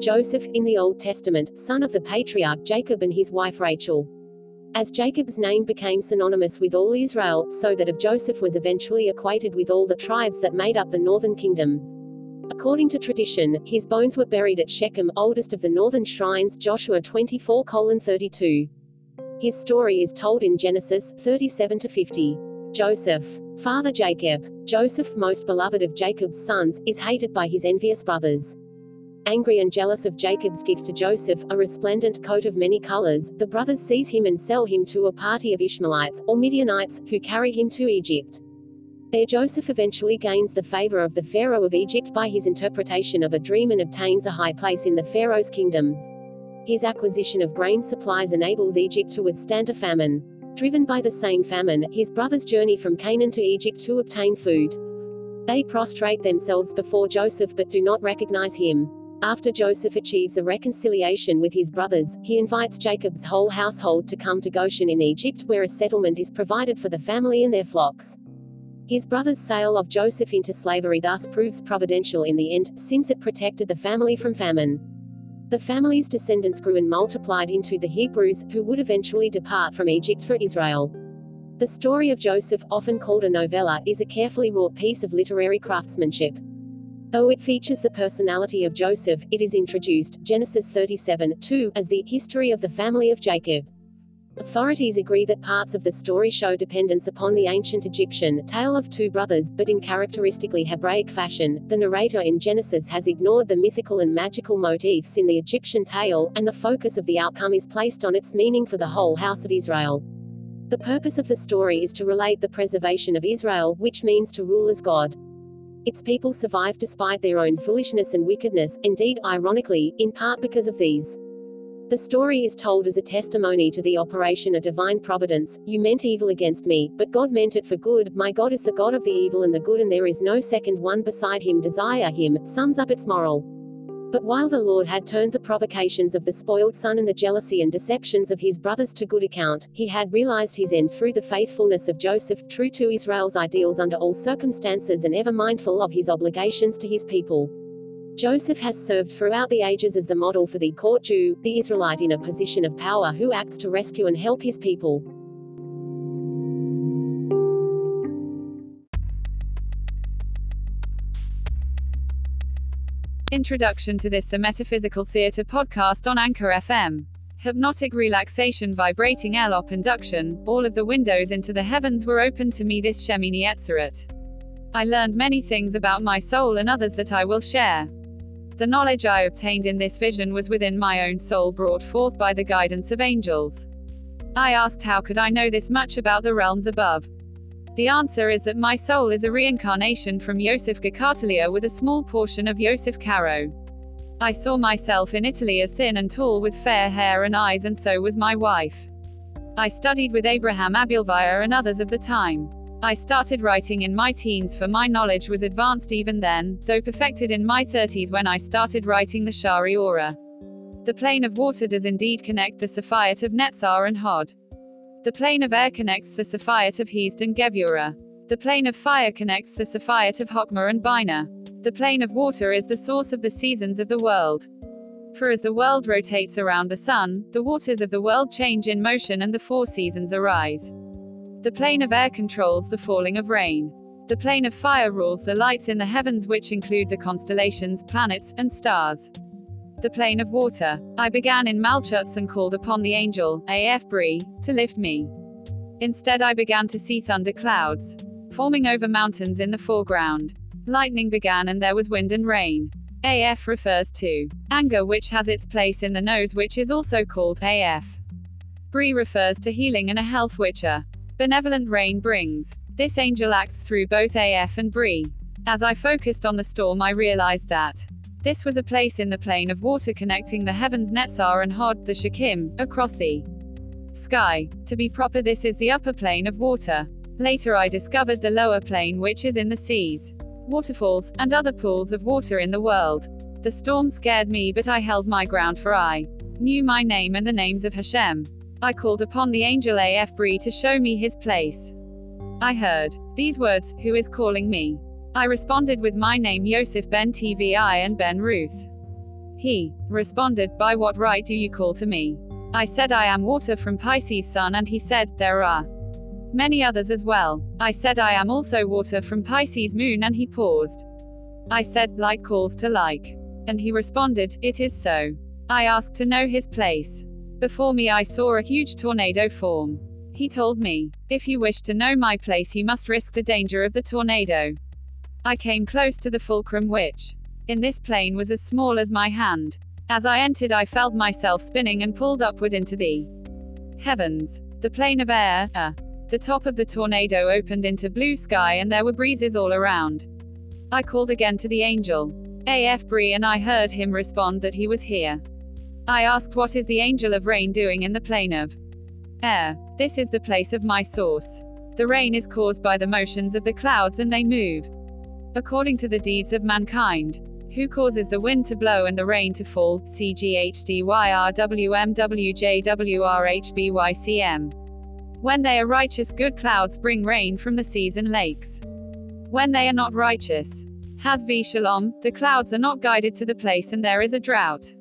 Joseph, in the Old Testament, son of the patriarch Jacob and his wife Rachel. As Jacob's name became synonymous with all Israel, so that of Joseph was eventually equated with all the tribes that made up the northern kingdom. According to tradition, his bones were buried at Shechem, oldest of the northern shrines, Joshua 24 32. His story is told in Genesis 37 50. Joseph. Father Jacob. Joseph, most beloved of Jacob's sons, is hated by his envious brothers. Angry and jealous of Jacob's gift to Joseph, a resplendent coat of many colors, the brothers seize him and sell him to a party of Ishmaelites, or Midianites, who carry him to Egypt. There Joseph eventually gains the favor of the Pharaoh of Egypt by his interpretation of a dream and obtains a high place in the Pharaoh's kingdom. His acquisition of grain supplies enables Egypt to withstand a famine. Driven by the same famine, his brothers journey from Canaan to Egypt to obtain food. They prostrate themselves before Joseph but do not recognize him. After Joseph achieves a reconciliation with his brothers, he invites Jacob's whole household to come to Goshen in Egypt, where a settlement is provided for the family and their flocks. His brother's sale of Joseph into slavery thus proves providential in the end, since it protected the family from famine. The family's descendants grew and multiplied into the Hebrews, who would eventually depart from Egypt for Israel. The story of Joseph, often called a novella, is a carefully wrought piece of literary craftsmanship. Though it features the personality of Joseph, it is introduced, Genesis 37, 2, as the history of the family of Jacob. Authorities agree that parts of the story show dependence upon the ancient Egyptian tale of two brothers, but in characteristically Hebraic fashion, the narrator in Genesis has ignored the mythical and magical motifs in the Egyptian tale, and the focus of the outcome is placed on its meaning for the whole house of Israel. The purpose of the story is to relate the preservation of Israel, which means to rule as God. Its people survived despite their own foolishness and wickedness, indeed, ironically, in part because of these. The story is told as a testimony to the operation of divine providence. You meant evil against me, but God meant it for good. My God is the God of the evil and the good, and there is no second one beside him. Desire him, sums up its moral. But while the Lord had turned the provocations of the spoiled son and the jealousy and deceptions of his brothers to good account, he had realized his end through the faithfulness of Joseph, true to Israel's ideals under all circumstances and ever mindful of his obligations to his people. Joseph has served throughout the ages as the model for the court Jew, the Israelite in a position of power who acts to rescue and help his people. Introduction to this The Metaphysical Theatre podcast on Anchor FM. Hypnotic relaxation vibrating Elop induction, all of the windows into the heavens were open to me this Shemini Atzeret. I learned many things about my soul and others that I will share. The knowledge I obtained in this vision was within my own soul brought forth by the guidance of angels. I asked how could I know this much about the realms above? The answer is that my soul is a reincarnation from Yosef Gikatilla with a small portion of Yosef Caro. I saw myself in Italy as thin and tall with fair hair and eyes, and so was my wife. I studied with Abraham Abulafia and others of the time. I started writing in my teens, for my knowledge was advanced even then, though perfected in my 30s when I started writing the Shaarei Orah. The plane of water does indeed connect the Safayat of Netzar and Hod. The plane of air connects the Safayat of Hesed and Gevura. The plane of fire connects the Safayat of Hokmah and Bina. The plane of water is the source of the seasons of the world. For as the world rotates around the sun, the waters of the world change in motion and the four seasons arise. The plane of air controls the falling of rain. The plane of fire rules the lights in the heavens, which include the constellations, planets, and stars the plane of water. I began in Malchut and called upon the angel, A.F. Bri, to lift me. Instead, I began to see thunder clouds forming over mountains in the foreground. Lightning began and there was wind and rain. AF refers to anger, which has its place in the nose, which is also called AF. Bri refers to healing and a health which a benevolent rain brings. This angel acts through both AF and Bri. As I focused on the storm, I realized that this was a place in the plane of water connecting the heavens Netzar and Hod, the Shekim, across the sky. To be proper, this is the upper plane of water. Later, I discovered the lower plane, which is in the seas, waterfalls, and other pools of water in the world. The storm scared me, but I held my ground, for I knew my name and the names of Hashem. I called upon the angel AF Bri to show me his place. I heard these words Who is calling me? I responded with my name Yosef Ben Tvi and Ben Ruth. He responded, By what right do you call to me? I said, I am water from Pisces sun, and he said, There are many others as well. I said, I am also water from Pisces moon, and he paused. I said, Like calls to like. And he responded, It is so. I asked to know his place. Before me, I saw a huge tornado form. He told me, If you wish to know my place, you must risk the danger of the tornado. I came close to the fulcrum, which, in this plane, was as small as my hand. As I entered, I felt myself spinning and pulled upward into the heavens. The plane of air, uh, the top of the tornado opened into blue sky, and there were breezes all around. I called again to the angel. AF Bree, and I heard him respond that he was here. I asked, What is the angel of rain doing in the plane of air? This is the place of my source. The rain is caused by the motions of the clouds and they move. According to the deeds of mankind. Who causes the wind to blow and the rain to fall? CGHDYRWMWJWRHBYCM. When they are righteous, good clouds bring rain from the seas and lakes. When they are not righteous, Hasvi Shalom, the clouds are not guided to the place and there is a drought.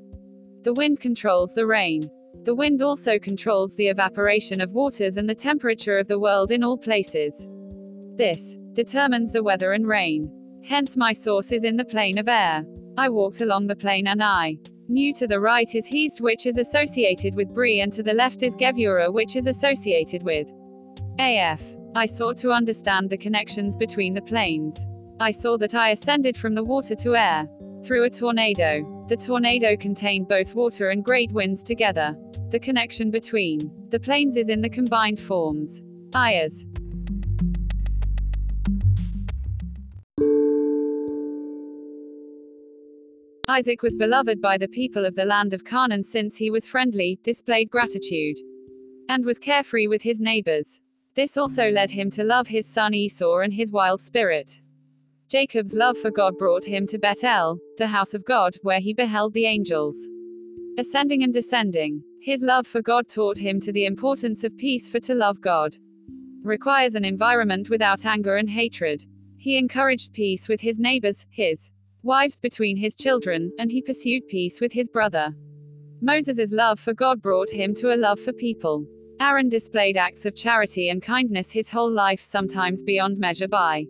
The wind controls the rain. The wind also controls the evaporation of waters and the temperature of the world in all places. This determines the weather and rain. Hence, my source is in the plane of air. I walked along the plane and I knew to the right is Heast, which is associated with Bree, and to the left is Gevura, which is associated with AF. I sought to understand the connections between the planes. I saw that I ascended from the water to air through a tornado. The tornado contained both water and great winds together. The connection between the planes is in the combined forms. Ayers. Isaac was beloved by the people of the land of Canaan since he was friendly, displayed gratitude, and was carefree with his neighbors. This also led him to love his son Esau and his wild spirit. Jacob's love for God brought him to Bethel, the house of God, where he beheld the angels ascending and descending. His love for God taught him to the importance of peace, for to love God requires an environment without anger and hatred. He encouraged peace with his neighbors, his wives between his children, and he pursued peace with his brother. Moses' love for God brought him to a love for people. Aaron displayed acts of charity and kindness his whole life, sometimes beyond measure, by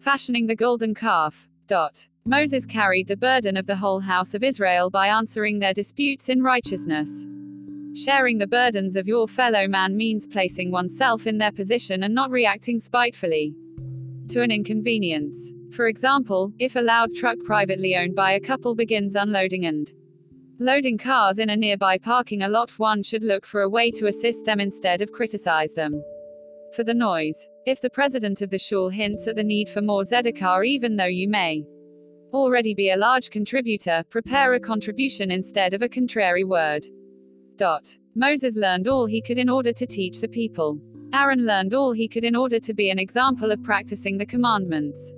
fashioning the golden calf. Dot. Moses carried the burden of the whole house of Israel by answering their disputes in righteousness. Sharing the burdens of your fellow man means placing oneself in their position and not reacting spitefully to an inconvenience. For example, if a loud truck privately owned by a couple begins unloading and loading cars in a nearby parking lot, one should look for a way to assist them instead of criticize them for the noise. If the president of the shul hints at the need for more tzedakah, even though you may already be a large contributor, prepare a contribution instead of a contrary word. Dot. Moses learned all he could in order to teach the people. Aaron learned all he could in order to be an example of practicing the commandments.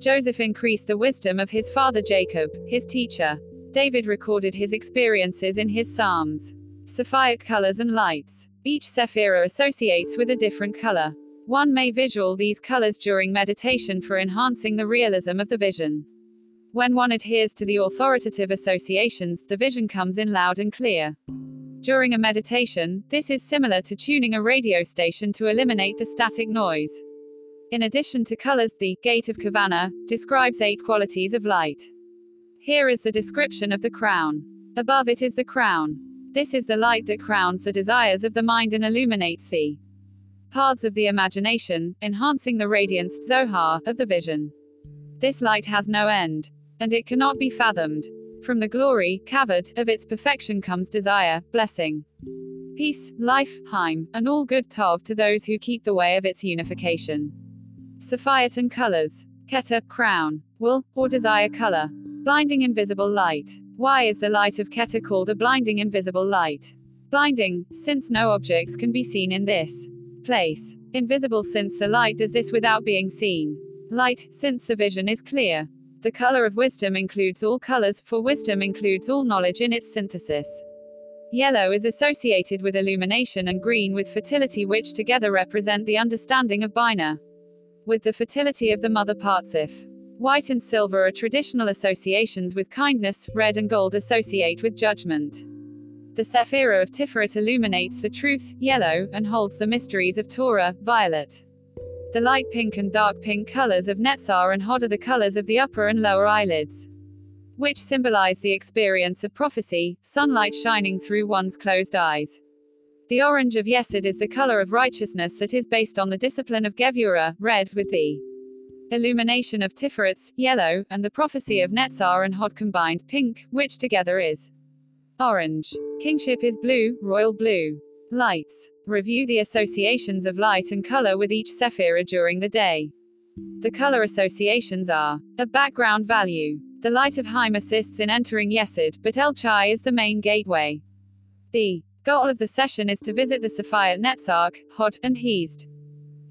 Joseph increased the wisdom of his father Jacob, his teacher. David recorded his experiences in his Psalms. Sapphire colors and lights. Each sephira associates with a different color. One may visual these colors during meditation for enhancing the realism of the vision. When one adheres to the authoritative associations, the vision comes in loud and clear. During a meditation, this is similar to tuning a radio station to eliminate the static noise. In addition to colors, the Gate of Kavanah describes eight qualities of light. Here is the description of the crown. Above it is the crown. This is the light that crowns the desires of the mind and illuminates the paths of the imagination, enhancing the radiance, Zohar, of the vision. This light has no end, and it cannot be fathomed. From the glory, kavod, of its perfection comes desire, blessing, peace, life, haim, and all good tov to those who keep the way of its unification. Sophiat and colors. Keter, crown. will, or desire color. Blinding invisible light. Why is the light of Keter called a blinding invisible light? Blinding, since no objects can be seen in this place. Invisible, since the light does this without being seen. Light, since the vision is clear. The color of wisdom includes all colors, for wisdom includes all knowledge in its synthesis. Yellow is associated with illumination and green with fertility, which together represent the understanding of Bina with the fertility of the mother Partzuf. White and silver are traditional associations with kindness, red and gold associate with judgment. The Sephira of Tiferet illuminates the truth, yellow, and holds the mysteries of Torah, violet. The light pink and dark pink colors of Netzar and Hod are the colors of the upper and lower eyelids, which symbolize the experience of prophecy, sunlight shining through one's closed eyes. The orange of Yesod is the color of righteousness that is based on the discipline of Gevurah, red, with the illumination of Tiferet's, yellow, and the prophecy of Netzar and Hod combined, pink, which together is orange. Kingship is blue, royal blue. Lights. Review the associations of light and color with each sephira during the day. The color associations are a background value. The light of Haim assists in entering Yesod, but El Chai is the main gateway. The goal of the session is to visit the Saphiyat Netzarch, Hod, and Hesed.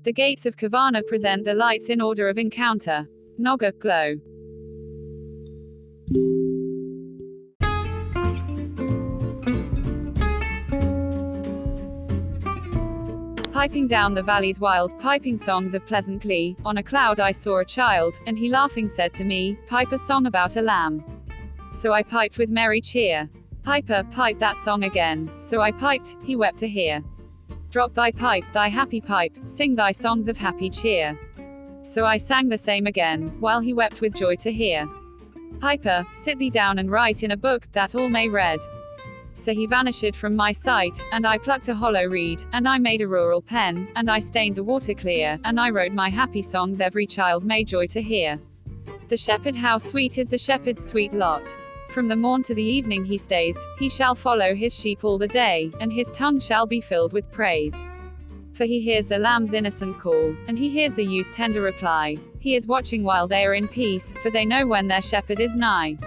The gates of Kavana present the lights in order of encounter. Noga, glow. Piping down the valley's wild, piping songs of pleasant glee, on a cloud I saw a child, and he laughing said to me, Pipe a song about a lamb. So I piped with merry cheer. Piper, pipe that song again. So I piped, he wept to hear. Drop thy pipe, thy happy pipe, sing thy songs of happy cheer. So I sang the same again, while he wept with joy to hear. Piper, sit thee down and write in a book, that all may read. So he vanished from my sight, and I plucked a hollow reed, and I made a rural pen, and I stained the water clear, and I wrote my happy songs every child may joy to hear. The shepherd, how sweet is the shepherd's sweet lot. From the morn to the evening he stays, he shall follow his sheep all the day, and his tongue shall be filled with praise. For he hears the lamb's innocent call, and he hears the ewes tender reply. He is watching while they are in peace, for they know when their shepherd is nigh.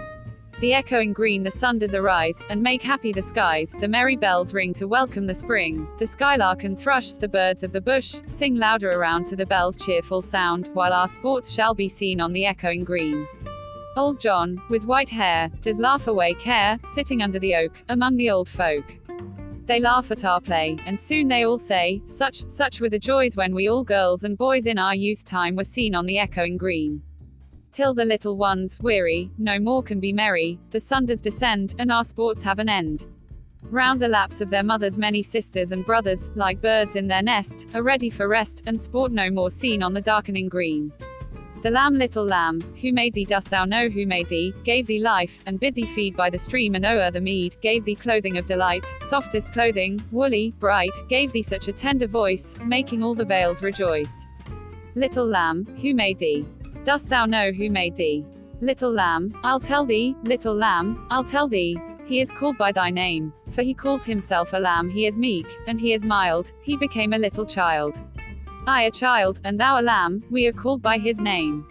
The echoing green the sun does arise, and make happy the skies, the merry bells ring to welcome the spring, the skylark and thrush, the birds of the bush, sing louder around to the bell's cheerful sound, while our sports shall be seen on the echoing green. Old John, with white hair, does laugh away care, sitting under the oak, among the old folk. They laugh at our play, and soon they all say, Such, such were the joys when we all girls and boys in our youth time were seen on the echoing green till the little ones, weary, no more can be merry, the sun does descend, and our sports have an end. Round the laps of their mothers many sisters and brothers, like birds in their nest, are ready for rest, and sport no more seen on the darkening green. The lamb, little lamb, who made thee, dost thou know who made thee, gave thee life, and bid thee feed by the stream and o'er the mead, gave thee clothing of delight, softest clothing, woolly, bright, gave thee such a tender voice, making all the vales rejoice. Little lamb, who made thee? Dost thou know who made thee? Little lamb, I'll tell thee, little lamb, I'll tell thee. He is called by thy name, for he calls himself a lamb, he is meek, and he is mild, he became a little child. I a child, and thou a lamb, we are called by his name.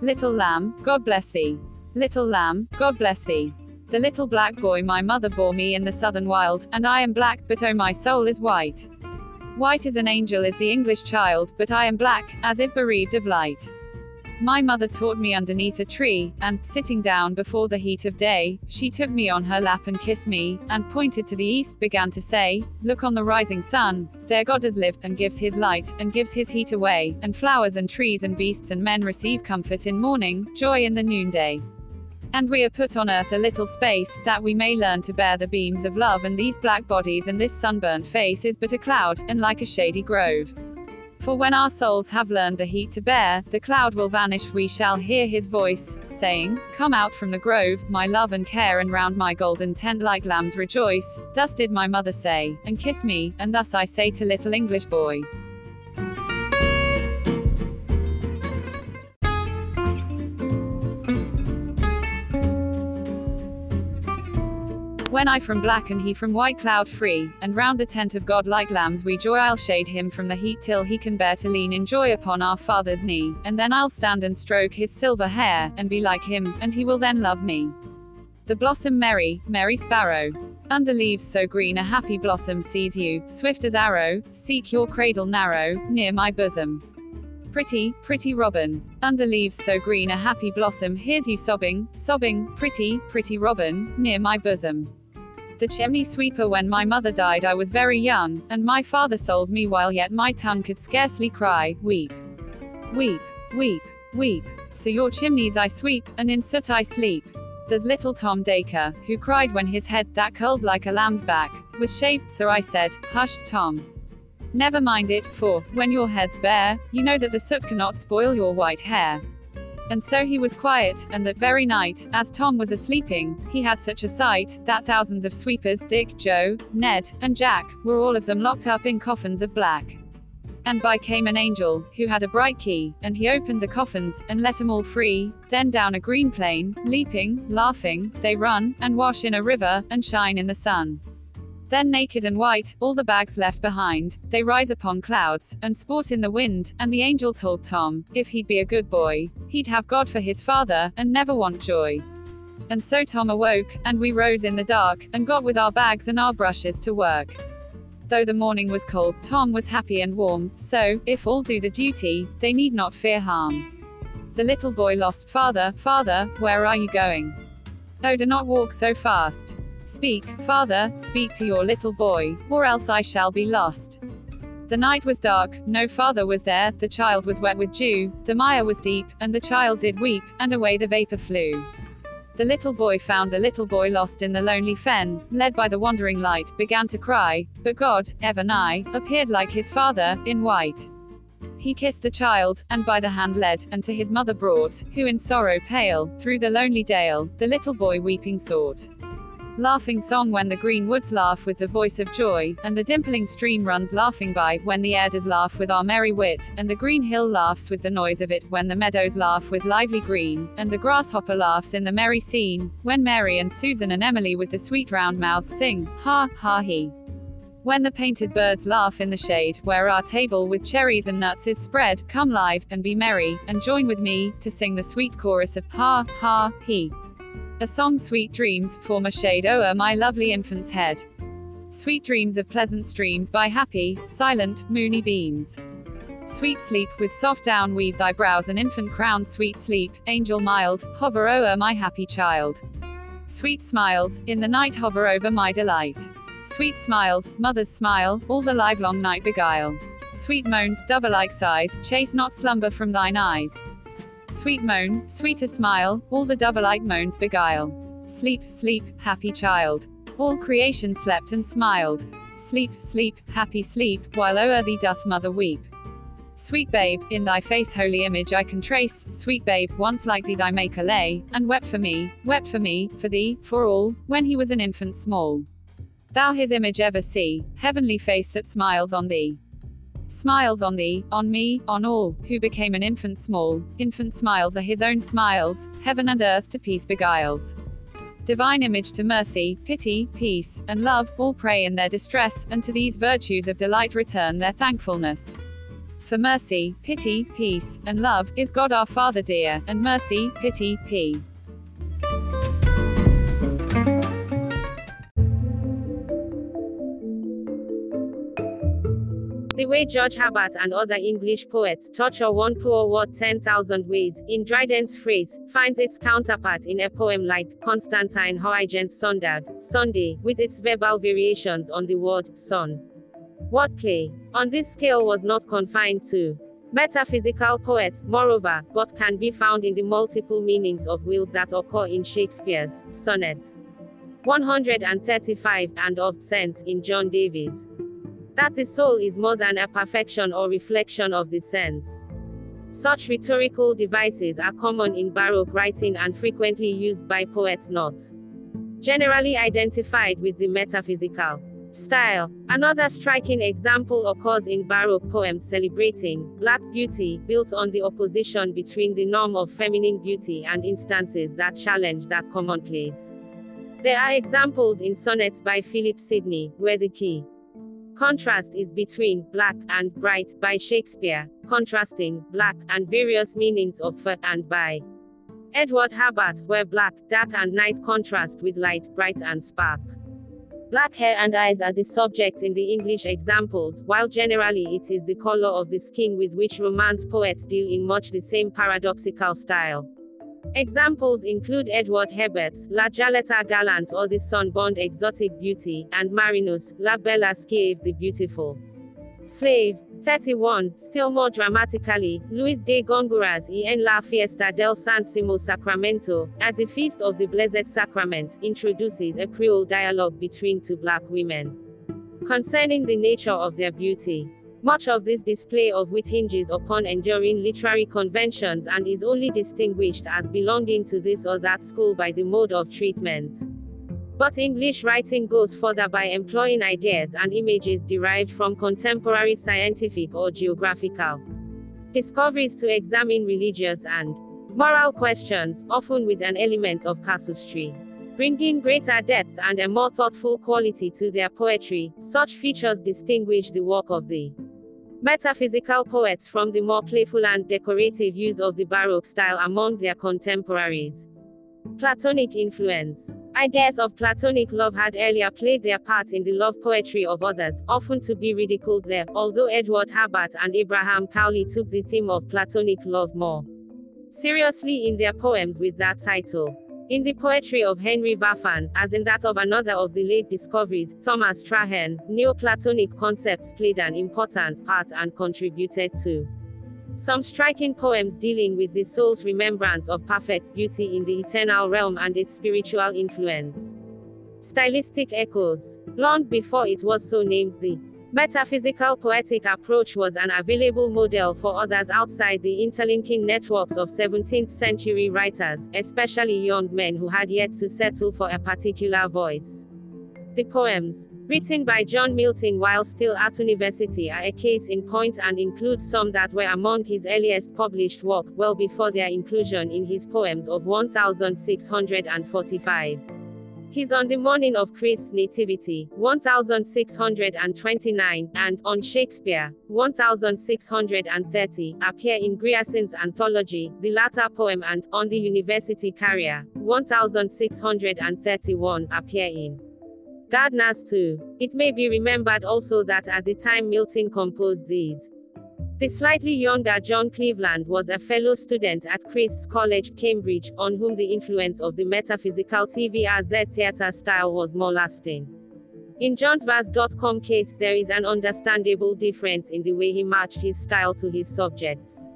Little lamb, God bless thee. Little lamb, God bless thee. The little black boy my mother bore me in the southern wild, and I am black, but oh my soul is white. White as an angel is the English child, but I am black, as if bereaved of light. My mother taught me underneath a tree, and, sitting down before the heat of day, she took me on her lap and kissed me, and pointed to the east, began to say, Look on the rising sun, there God does live, and gives his light, and gives his heat away, and flowers and trees and beasts and men receive comfort in morning, joy in the noonday. And we are put on earth a little space, that we may learn to bear the beams of love, and these black bodies and this sunburnt face is but a cloud, and like a shady grove. For when our souls have learned the heat to bear, the cloud will vanish, we shall hear his voice, saying, Come out from the grove, my love and care, and round my golden tent like lambs rejoice. Thus did my mother say, and kiss me, and thus I say to little English boy. When I from black and he from white cloud free, and round the tent of God like lambs we joy I'll shade him from the heat till he can bear to lean in joy upon our Father's knee, and then I'll stand and stroke his silver hair, and be like him, and he will then love me. The blossom merry, merry sparrow. Under leaves so green a happy blossom sees you, swift as arrow, seek your cradle narrow, near my bosom. Pretty, pretty robin. Under leaves so green a happy blossom hears you sobbing, sobbing, pretty, pretty robin, near my bosom the chimney sweeper when my mother died I was very young, and my father sold me while yet my tongue could scarcely cry, weep. Weep, weep, weep. So your chimneys I sweep, and in soot I sleep. There's little Tom Dacre, who cried when his head, that curled like a lamb's back, was shaved, so I said, Hush, Tom. Never mind it, for, when your head's bare, you know that the soot cannot spoil your white hair. And so he was quiet, and that very night, as Tom was asleeping, he had such a sight, that thousands of sweepers, Dick, Joe, Ned, and Jack, were all of them locked up in coffins of black. And by came an angel, who had a bright key, and he opened the coffins, and let 'em all free, then down a green plain, leaping, laughing, they run, and wash in a river, and shine in the sun. Then naked and white, all the bags left behind, they rise upon clouds, and sport in the wind, and the angel told Tom, if he'd be a good boy, he'd have God for his father, and never want joy. And so Tom awoke, and we rose in the dark, and got with our bags and our brushes to work. Though the morning was cold, Tom was happy and warm, so, if all do the duty, they need not fear harm. The little boy lost, Father, father, where are you going? Oh, do not walk so fast. Speak, father, speak to your little boy, or else I shall be lost. The night was dark, no father was there, the child was wet with dew, the mire was deep, and the child did weep, and away the vapor flew. The little boy found the little boy lost in the lonely fen, led by the wandering light, began to cry, but God, ever nigh, appeared like his father, in white. He kissed the child, and by the hand led, and to his mother brought, who in sorrow pale, through the lonely dale, the little boy weeping sought. Laughing song when the green woods laugh with the voice of joy, and the dimpling stream runs laughing by, when the air does laugh with our merry wit, and the green hill laughs with the noise of it, when the meadows laugh with lively green, and the grasshopper laughs in the merry scene, when Mary and Susan and Emily with the sweet round mouths sing, ha, ha, he. When the painted birds laugh in the shade, where our table with cherries and nuts is spread, come live, and be merry, and join with me, to sing the sweet chorus of ha, ha, he. A song Sweet Dreams, form a shade o'er my lovely infant's head. Sweet dreams of pleasant streams by happy, silent, moony beams. Sweet sleep, with soft down weave thy brows an infant crown sweet sleep, angel mild, hover o'er my happy child. Sweet smiles, in the night hover over my delight. Sweet smiles, mother's smile, all the livelong night beguile. Sweet moans, dove-like sighs, chase not slumber from thine eyes. Sweet moan, sweeter smile, all the dove-like moans beguile. Sleep, sleep, happy child. All creation slept and smiled. Sleep, sleep, happy sleep, while o'er thee doth mother weep. Sweet babe, in thy face holy image I can trace, sweet babe, once like thee thy maker lay, and wept for me, wept for me, for thee, for all, when he was an infant small. Thou his image ever see, heavenly face that smiles on thee. Smiles on thee, on me, on all, who became an infant small. Infant smiles are his own smiles, heaven and earth to peace beguiles. Divine image to mercy, pity, peace, and love, all pray in their distress, and to these virtues of delight return their thankfulness. For mercy, pity, peace, and love, is God our Father dear, and mercy, pity, p. way George Herbert and other English poets torture one poor word 10,000 ways, in Dryden's phrase, finds its counterpart in a poem like Constantine Huygens Sondag, Sunday, with its verbal variations on the word son. Wordplay. On this scale was not confined to metaphysical poets, moreover, but can be found in the multiple meanings of will that occur in Shakespeare's sonnet 135 and of sense in John Davies that the soul is more than a perfection or reflection of the sense. Such rhetorical devices are common in Baroque writing and frequently used by poets not generally identified with the metaphysical style. Another striking example occurs in Baroque poems celebrating black beauty, built on the opposition between the norm of feminine beauty and instances that challenge that commonplace. There are examples in sonnets by Philip Sidney, where the key Contrast is between black and bright by Shakespeare, contrasting black and various meanings of for and by. Edward Herbert, where black, dark and night contrast with light, bright and spark. Black hair and eyes are the subjects in the English examples, while generally it is the color of the skin with which Romance poets deal in much the same paradoxical style. Examples include Edward Herbert's La Jaleta Gallant or the Sunburned Exotic Beauty, and Marinus, La Bella Schiava the Beautiful. Slave, 31. Still more dramatically, Luis de Góngora's y en la fiesta del Santísimo Sacramento, at the Feast of the Blessed Sacrament, introduces a Creole dialogue between two black women concerning the nature of their beauty. Much of this display of wit hinges upon enduring literary conventions and is only distinguished as belonging to this or that school by the mode of treatment. But English writing goes further by employing ideas and images derived from contemporary scientific or geographical discoveries to examine religious and moral questions, often with an element of casuistry. Bringing greater depth and a more thoughtful quality to their poetry, such features distinguish the work of the metaphysical poets from the more playful and decorative use of the Baroque style among their contemporaries. Platonic influence. Ideas of platonic love had earlier played their part in the love poetry of others, often to be ridiculed there, although Edward Herbert and Abraham Cowley took the theme of platonic love more seriously in their poems with that title. In the poetry of Henry Vaughan, as in that of another of the late discoveries, Thomas Traherne, Neoplatonic concepts played an important part and contributed to some striking poems dealing with the soul's remembrance of perfect beauty in the eternal realm and its spiritual influence. Stylistic echoes. Long before it was so named, the metaphysical poetic approach was an available model for others outside the interlinking networks of 17th century writers, especially young men who had yet to settle for a particular voice. The poems, written by John Milton while still at university are a case in point and include some that were among his earliest published work, well before their inclusion in his poems of 1645. His On the Morning of Christ's Nativity, 1629, and On Shakespeare, 1630, appear in Grierson's anthology, the latter poem and On the University Carrier, 1631, appear in Gardner's too. It may be remembered also that at the time Milton composed these, the slightly younger John Cleveland was a fellow student at Christ's College, Cambridge, on whom the influence of the metaphysical TVRZ theater style was more lasting. In John's JohnsVaz.com case, there is an understandable difference in the way he matched his style to his subjects.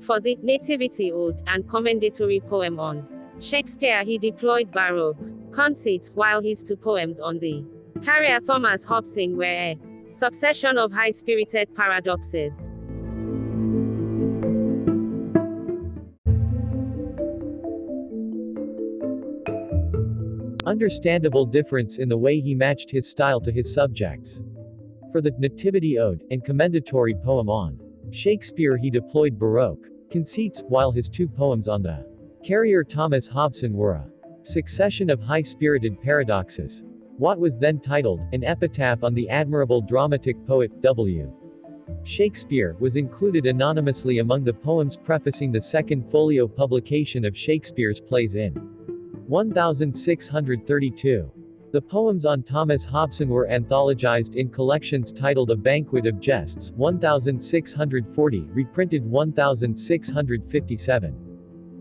For the Nativity Ode and commendatory poem on Shakespeare, he deployed Baroque conceits, while his two poems on the Carrier Thomas Hobson were a succession of high spirited paradoxes. Understandable difference in the way he matched his style to his subjects. For the Nativity Ode and commendatory poem on Shakespeare, he deployed Baroque conceits, while his two poems on the Carrier Thomas Hobson were a succession of high-spirited paradoxes. What was then titled, An Epitaph on the Admirable Dramatic Poet, W. Shakespeare, was included anonymously among the poems prefacing the second folio publication of Shakespeare's plays in 1632. The poems on Thomas Hobson were anthologized in collections titled A Banquet of Jests, 1640, reprinted 1657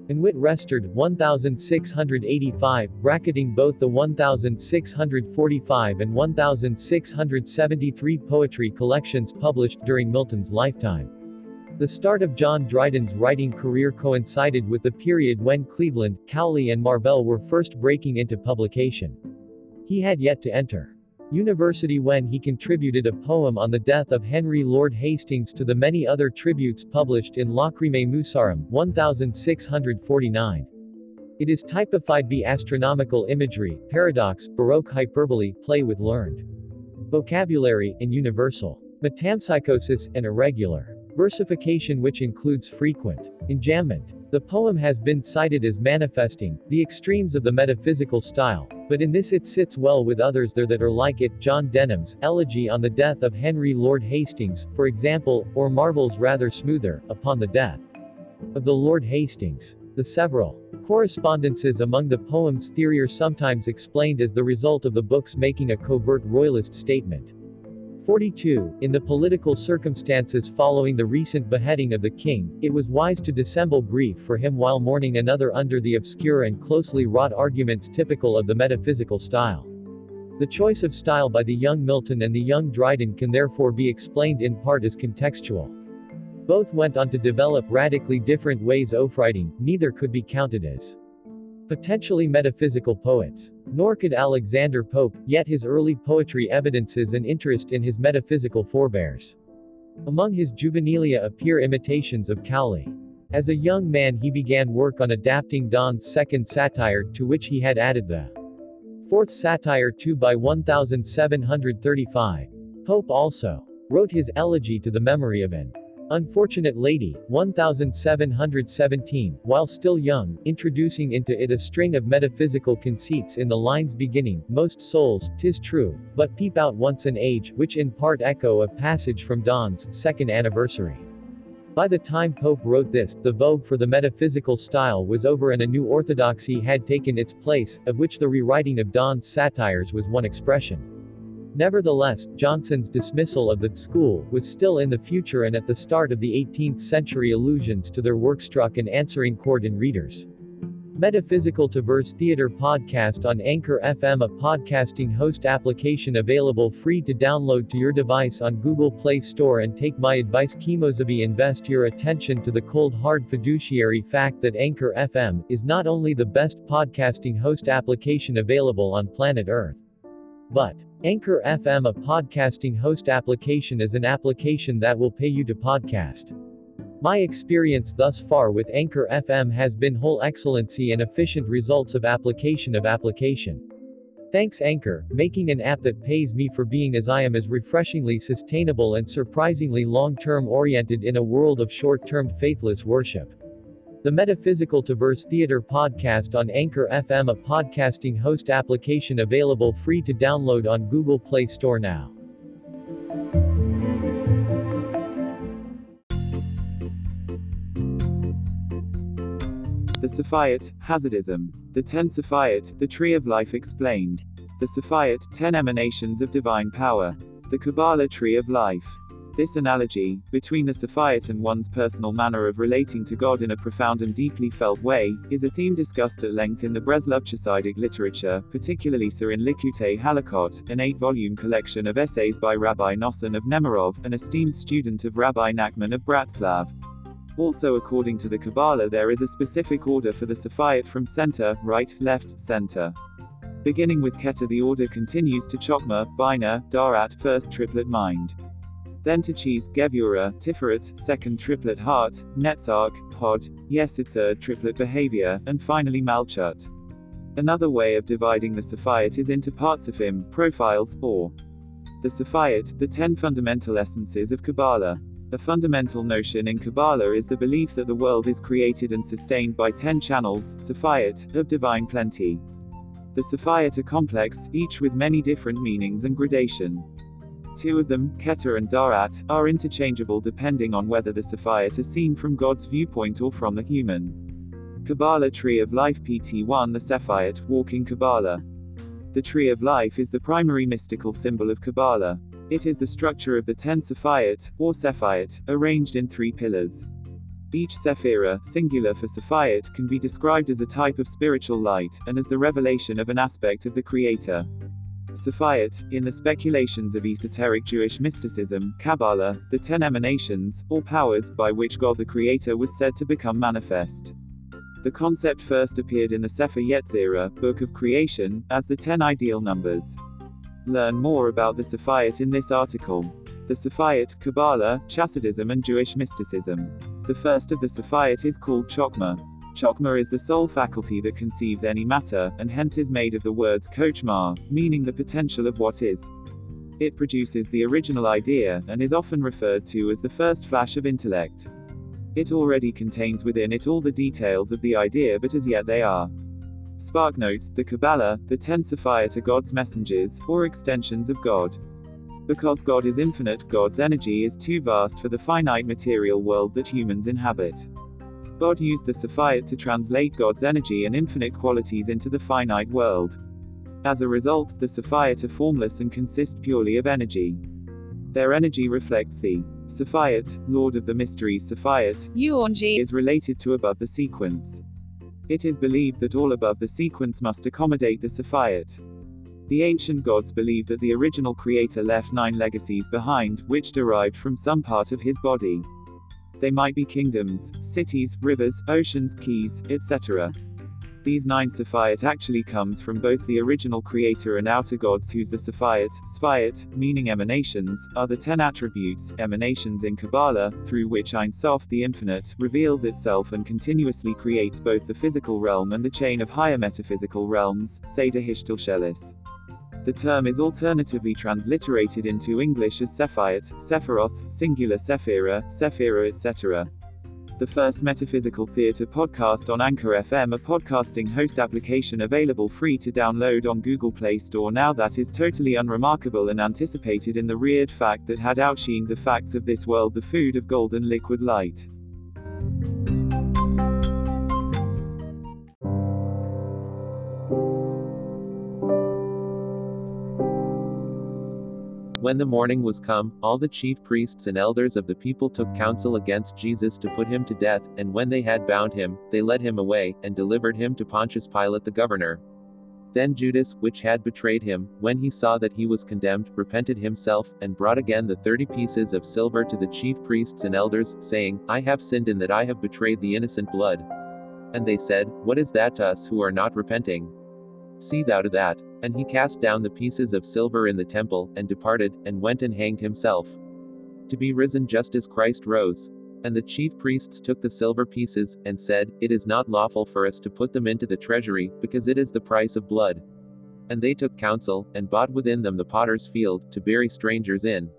and Wit Restor'd 1685, bracketing both the 1645 and 1673 poetry collections published during Milton's lifetime. The start of John Dryden's writing career coincided with the period when Cleveland, Cowley and Marvell were first breaking into publication. He had yet to enter University when he contributed a poem on the death of Henry Lord Hastings to the many other tributes published in Lacrimae Musarum, 1649. It is typified by astronomical imagery, paradox, baroque hyperbole, play with learned vocabulary, and universal metempsychosis, and irregular versification which includes frequent enjambment. The poem has been cited as manifesting the extremes of the metaphysical style, but in this it sits well with others there that are like it, John Denham's Elegy on the Death of Henry Lord Hastings, for example, or Marvell's rather smoother, Upon the Death of the Lord Hastings. The several correspondences among the poem's theory are sometimes explained as the result of the book's making a covert royalist statement. 42. In the political circumstances following the recent beheading of the king, it was wise to dissemble grief for him while mourning another under the obscure and closely wrought arguments typical of the metaphysical style. The choice of style by the young Milton and the young Dryden can therefore be explained in part as contextual. Both went on to develop radically different ways of writing, neither could be counted as potentially metaphysical poets. Nor could Alexander Pope, yet his early poetry evidences an interest in his metaphysical forebears. Among his juvenilia appear imitations of Cowley. As a young man he began work on adapting Donne's second satire, to which he had added the fourth satire 2 by 1735. Pope also wrote his elegy to the memory of an Unfortunate Lady, 1717, while still young, introducing into it a string of metaphysical conceits in the lines beginning, Most souls, tis true, but peep out once an age, which in part echo a passage from Donne's second anniversary. By the time Pope wrote this, the vogue for the metaphysical style was over and a new orthodoxy had taken its place, of which the rewriting of Donne's satires was one expression. Nevertheless, Johnson's dismissal of the school was still in the future and at the start of the 18th century allusions to their work struck an answering chord in readers. Metaphysical to Verse Theater podcast on Anchor FM, a podcasting host application available free to download to your device on Google Play Store. And take my advice, Kemosabe, invest your attention to the cold hard fiduciary fact that Anchor FM is not only the best podcasting host application available on planet Earth, but Anchor FM, a podcasting host application, is an application that will pay you to podcast. My experience thus far with Anchor FM has been whole excellency and efficient results of application of application. Thanks Anchor, making an app that pays me for being as I am as refreshingly sustainable and surprisingly long-term oriented in a world of short-term faithless worship. The Metaphysical to Verse Theater podcast on Anchor FM, a podcasting host application available free to download on Google Play Store now. The Safaiot, Hasidism. The Ten Safaiot, the Tree of Life explained. The Safaiot, Ten Emanations of Divine Power. The Kabbalah Tree of Life. This analogy, between the Safaiot and one's personal manner of relating to God in a profound and deeply felt way, is a theme discussed at length in the Breslov Chassidic literature, particularly Sir in Likutei Halakot, an eight-volume collection of essays by Rabbi Nosson of Nemirov, an esteemed student of Rabbi Nachman of Bratslav. Also according to the Kabbalah there is a specific order for the Safaiot from center, right, left, center. Beginning with Keter the order continues to Chokmah, Bina, Darat, first triplet mind. Then to cheese, Gevura, Tiferet, second triplet heart, Netzarch, Hod, Yesod third triplet behavior, and finally Malchut. Another way of dividing the Safaiot is into Partzufim, profiles, or the Safaiot, the ten fundamental essences of Kabbalah. A fundamental notion in Kabbalah is the belief that the world is created and sustained by ten channels, Safaiot, of divine plenty. The Safaiot are complex, each with many different meanings and gradation. Two of them, Keter and Darat, are interchangeable depending on whether the Safaiot are seen from God's viewpoint or from the human. Kabbalah Tree of Life PT1 The Safaiot, Walking Kabbalah. The Tree of Life is the primary mystical symbol of Kabbalah. It is the structure of the ten Safaiot, or Sephaiot, arranged in three pillars. Each Sephira, singular for Safaiot, can be described as a type of spiritual light, and as the revelation of an aspect of the Creator. Safaiot, in the speculations of esoteric Jewish mysticism, Kabbalah, the ten emanations, or powers, by which God the Creator was said to become manifest. The concept first appeared in the Sefer Yetzirah, Book of Creation, as the ten ideal numbers. Learn more about the Safaiot in this article. The Safaiot, Kabbalah, Chassidism and Jewish mysticism. The first of the Safaiot is called Chokmah. Chokmah is the sole faculty that conceives any matter, and hence is made of the words kochma, meaning the potential of what is. It produces the original idea, and is often referred to as the first flash of intellect. It already contains within it all the details of the idea but as yet they are. Spark notes, the Kabbalah, the ten Safaiot are God's messengers, or extensions of God. Because God is infinite, God's energy is too vast for the finite material world that humans inhabit. God used the Safaiot to translate God's energy and infinite qualities into the finite world. As a result, the Safaiot are formless and consist purely of energy. Their energy reflects the Safaiot, Lord of the Mysteries Safaiot, is related to above the sequence. It is believed that all above the sequence must accommodate the Safaiot. The ancient gods believed that the original creator left nine legacies behind, which derived from some part of his body. They might be kingdoms, cities, rivers, oceans, keys, etc. These nine Sephirot actually comes from both the original creator and outer gods whose the Sephirot, Sphirot, meaning emanations, are the ten attributes, emanations in Kabbalah, through which Ein Sof, the infinite, reveals itself and continuously creates both the physical realm and the chain of higher metaphysical realms, Seder Hishtalshelis. The term is alternatively transliterated into English as Sephirot, Sephiroth, singular Sephira, Sephira etc. The first Metaphysical Theatre podcast on Anchor FM, a podcasting host application available free to download on Google Play Store now that is totally unremarkable and anticipated in the weird fact that had outshined the facts of this world the food of golden liquid light. When the morning was come, all the chief priests and elders of the people took counsel against Jesus to put him to death, and when they had bound him, they led him away, and delivered him to Pontius Pilate the governor. Then Judas, which had betrayed him, when he saw that he was condemned, repented himself, and brought again the thirty pieces of silver to the chief priests and elders, saying, I have sinned in that I have betrayed the innocent blood. And they said, What is that to us who are not repenting? See thou to that. And he cast down the pieces of silver in the temple, and departed, and went and hanged himself. To be risen just as Christ rose. And the chief priests took the silver pieces, and said, It is not lawful for us to put them into the treasury, because it is the price of blood. And they took counsel, and bought within them the potter's field, to bury strangers in.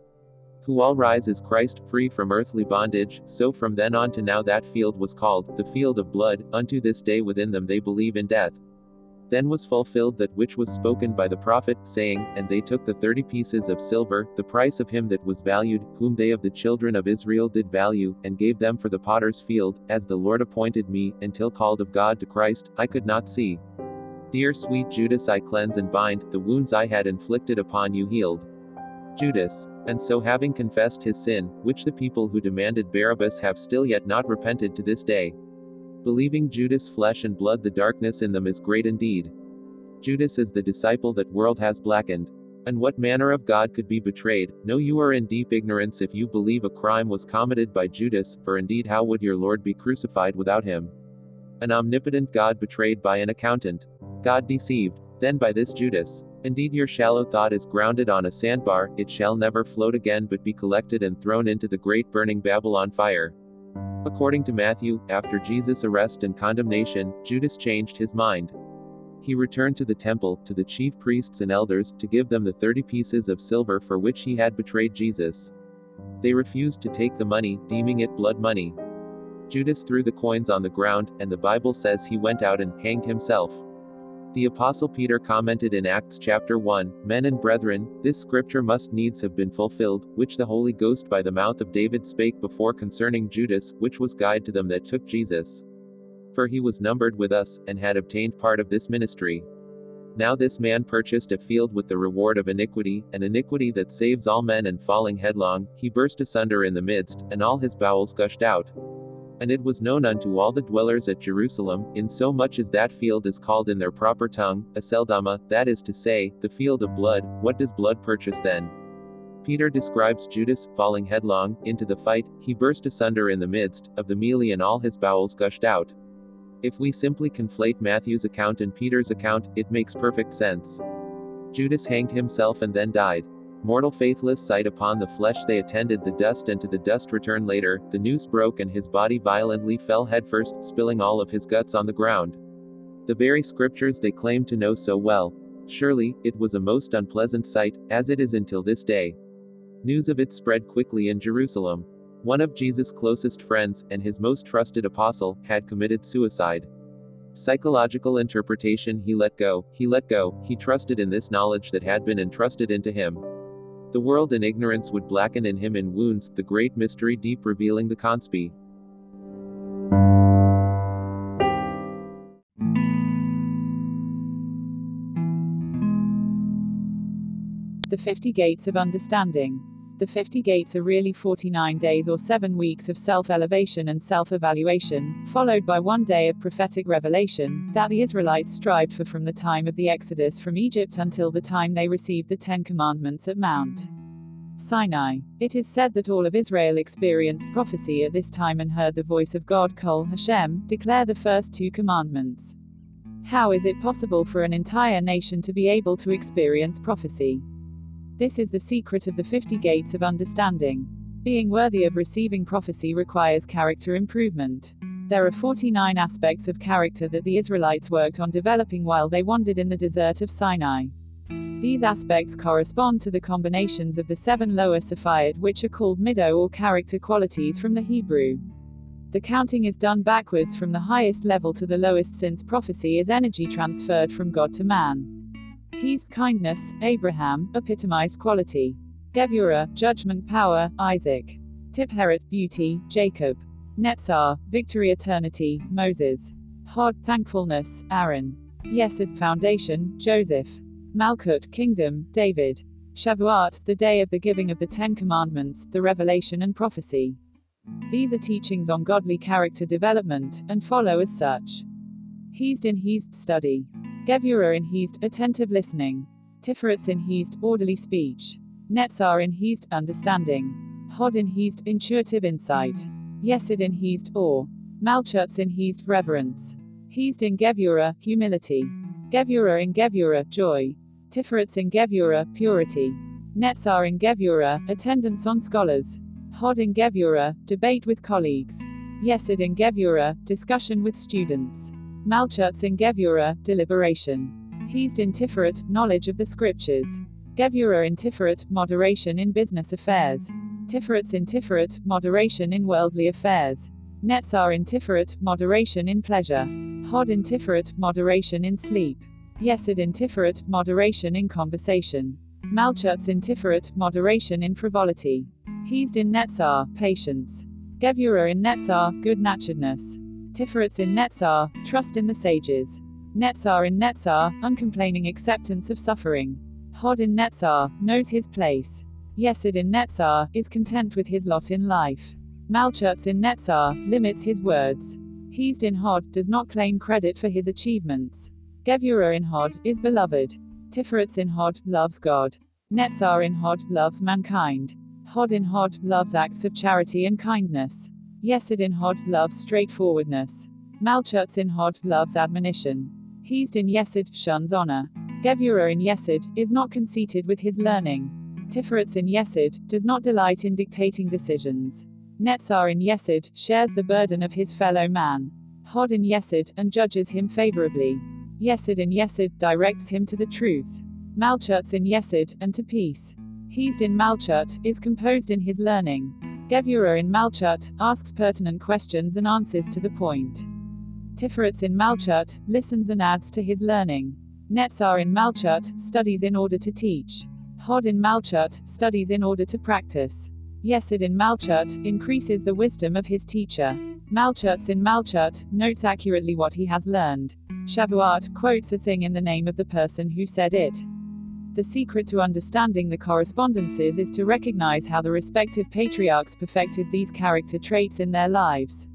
Who all rise as Christ, free from earthly bondage, so from then on to now that field was called, the field of blood, unto this day within them they believe in death. Then was fulfilled that which was spoken by the prophet, saying, And they took the thirty pieces of silver, the price of him that was valued, whom they of the children of Israel did value, and gave them for the potter's field, as the Lord appointed me, until called of God to Christ, I could not see. Dear sweet Judas, I cleanse and bind, the wounds I had inflicted upon you healed. Judas. And so having confessed his sin, which the people who demanded Barabbas have still yet not repented to this day, Believing Judas flesh and blood the darkness in them is great indeed. Judas is the disciple that world has blackened. And what manner of God could be betrayed? No, you are in deep ignorance if you believe a crime was committed by Judas, for indeed how would your Lord be crucified without him? An omnipotent God betrayed by an accountant. God deceived. Then by this Judas. Indeed your shallow thought is grounded on a sandbar, it shall never float again but be collected and thrown into the great burning Babylon fire. According to Matthew, after Jesus' arrest and condemnation, Judas changed his mind. He returned to the temple, to the chief priests and elders, to give them the thirty pieces of silver for which he had betrayed Jesus. They refused to take the money, deeming it blood money. Judas threw the coins on the ground, and the Bible says he went out and hanged himself. The Apostle Peter commented in Acts chapter 1, Men and brethren, this scripture must needs have been fulfilled, which the Holy Ghost by the mouth of David spake before concerning Judas, which was guide to them that took Jesus. For he was numbered with us, and had obtained part of this ministry. Now this man purchased a field with the reward of iniquity, an iniquity that saves all men and falling headlong, he burst asunder in the midst, and all his bowels gushed out. And it was known unto all the dwellers at Jerusalem, in so much as that field is called in their proper tongue, Aceldama, that is to say, the field of blood. What does blood purchase then? Peter describes Judas, falling headlong, into the fight, he burst asunder in the midst, of the melee and all his bowels gushed out. If we simply conflate Matthew's account and Peter's account, it makes perfect sense. Judas hanged himself and then died. Mortal faithless sight upon the flesh they attended the dust and to the dust return later, the noose broke and his body violently fell headfirst, spilling all of his guts on the ground. The very scriptures they claimed to know so well. Surely, it was a most unpleasant sight, as it is until this day. News of it spread quickly in Jerusalem. One of Jesus' closest friends, and his most trusted apostle, had committed suicide. Psychological interpretation He let go, he let go, he trusted in this knowledge that had been entrusted into him. The world in ignorance would blacken in him in wounds, the great mystery deep revealing the conspi. The Fifty Gates of Understanding. The 50 gates are really 49 days or 7 weeks of self elevation and self evaluation, followed by one day of prophetic revelation, that the Israelites strived for from the time of the Exodus from Egypt until the time they received the Ten Commandments at Mount Sinai. It is said that all of Israel experienced prophecy at this time and heard the voice of God, Kol Hashem, declare the first two commandments. How is it possible for an entire nation to be able to experience prophecy? This is the secret of the 50 gates of understanding. Being worthy of receiving prophecy requires character improvement. There are 49 aspects of character that the Israelites worked on developing while they wandered in the desert of Sinai. These aspects correspond to the combinations of the seven lower Sephirot, which are called mido or character qualities from the Hebrew. The counting is done backwards from the highest level to the lowest since prophecy is energy transferred from God to man. Hesed kindness, Abraham, epitomized quality. Gevurah, judgment power, Isaac. Tipheret, beauty, Jacob. Netzach, victory eternity, Moses. Hod, thankfulness, Aaron. Yesod, foundation, Joseph. Malchut, kingdom, David. Shavuot, the day of the giving of the Ten Commandments, the revelation and prophecy. These are teachings on godly character development, and follow as such. Hesed in Hesed study. Gevurah in Hesed, attentive listening. Tiferets in Hesed, orderly speech. Netzach in Hesed, understanding. Hod in Hesed, intuitive insight. Yesod in Hesed, awe. Malchutz in Hesed, reverence. Hesed in Gevurah, humility. Gevurah in Gevurah, joy. Tiferets in Gevurah, purity. Netzach in Gevurah, attendance on scholars. Hod in Gevurah, debate with colleagues. Yesod in Gevurah, discussion with students. Malchutz in Gevura, deliberation. Hesed in Tiferet, knowledge of the scriptures. Gevura in Tiferet, moderation in business affairs. Tiferets in Tiferet, moderation in worldly affairs. Netzach in Tiferet, moderation in pleasure. Hod in Tiferet, moderation in sleep. Yesod in Tiferet, moderation in conversation. Malchutz in Tiferet, moderation in frivolity. Hesed in Netzach, patience. Gevura in Netzach, good naturedness. Tiferets in Netzach, trust in the sages. Netzach in Netzach, uncomplaining acceptance of suffering. Hod in Netzach, knows his place. Yesod in Netzach, is content with his lot in life. Malchutz in Netzach, limits his words. Hesed in Hod, does not claim credit for his achievements. Gevurah in Hod, is beloved. Tiferets in Hod, loves God. Netzach in Hod, loves mankind. Hod in Hod, loves acts of charity and kindness. Hod loves straightforwardness. Malchutz in Hod loves admonition. Hesed in Yesod shuns honor. Gevurah in Yesod is not conceited with his learning. Tiferets in Yesod does not delight in dictating decisions. Netzach in Yesod shares the burden of his fellow man. Hod in Yesod and judges him favorably. Yesod in Yesod directs him to the truth. Malchutz in Yesod and to peace. Hesed in Malchut is composed in his learning. Gevurah in Malchut asks pertinent questions and answers to the point. Tiferets in Malchut listens and adds to his learning. Netzach in Malchut studies in order to teach. Hod in Malchut studies in order to practice. Yesod in Malchut increases the wisdom of his teacher. Malchutz in Malchut notes accurately what he has learned. Shavuot quotes a thing in the name of the person who said it. The secret to understanding the correspondences is to recognize how the respective patriarchs perfected these character traits in their lives.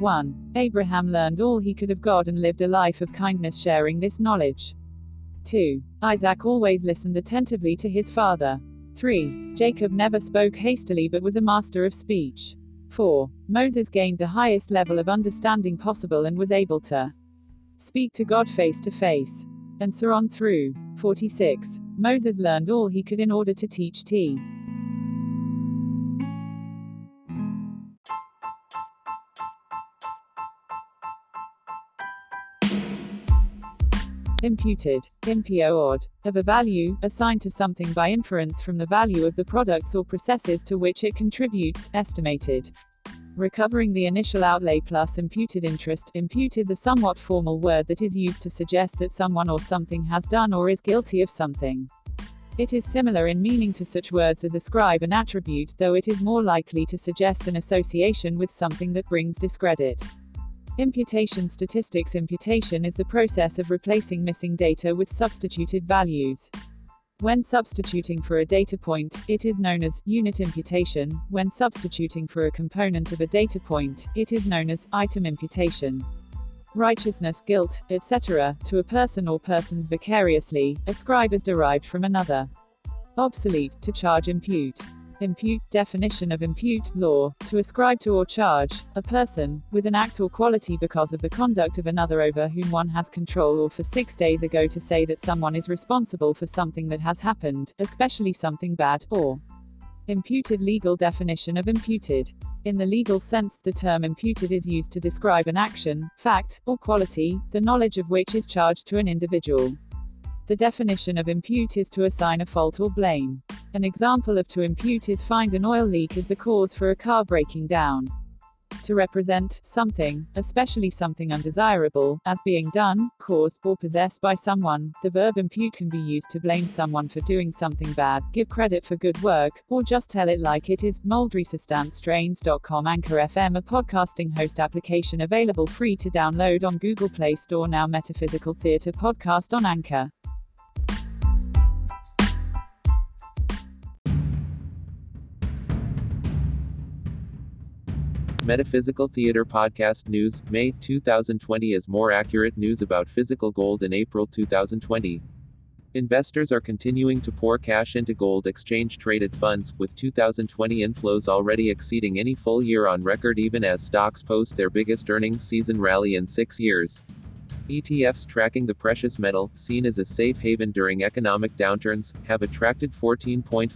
1. Abraham learned all he could of God and lived a life of kindness sharing this knowledge. 2. Isaac always listened attentively to his father. 3. Jacob never spoke hastily but was a master of speech. 4. Moses gained the highest level of understanding possible and was able to speak to God face to face. And so on through. 46. Moses learned all he could in order to teach T. Imputed, impioed, of a value, assigned to something by inference from the value of the products or processes to which it contributes, estimated. Recovering the initial outlay plus imputed interest. Impute is a somewhat formal word that is used to suggest that someone or something has done or is guilty of something. It is similar in meaning to such words as ascribe an attribute, though it is more likely to suggest an association with something that brings discredit. Imputation statistics Imputation is the process of replacing missing data with substituted values. When substituting for a data point, it is known as unit imputation. When substituting for a component of a data point, it is known as item imputation. Righteousness, guilt, etc., to a person or persons vicariously, ascribe as derived from another. Obsolete, to charge impute. Impute, definition of impute, law, to ascribe to or charge, a person, with an act or quality because of the conduct of another over whom one has control or for six days ago to say that someone is responsible for something that has happened, especially something bad, or imputed legal definition of imputed. In the legal sense, the term imputed is used to describe an action, fact, or quality, the knowledge of which is charged to an individual. The definition of impute is to assign a fault or blame. An example of to impute is find an oil leak as the cause for a car breaking down. To represent something, especially something undesirable, as being done, caused, or possessed by someone, the verb impute can be used to blame someone for doing something bad, give credit for good work, or just tell it like it is. MoldResistantstrains.com Anchor FM a podcasting host application available free to download on Google Play Store now Metaphysical Theatre podcast on Anchor. Metaphysical Theater Podcast News, May 2020 is more accurate news about physical gold in April 2020. Investors are continuing to pour cash into gold exchange traded funds, with 2020 inflows already exceeding any full year on record, even as stocks post their biggest earnings season rally in six years. ETFs tracking the precious metal, seen as a safe haven during economic downturns, have attracted 14.5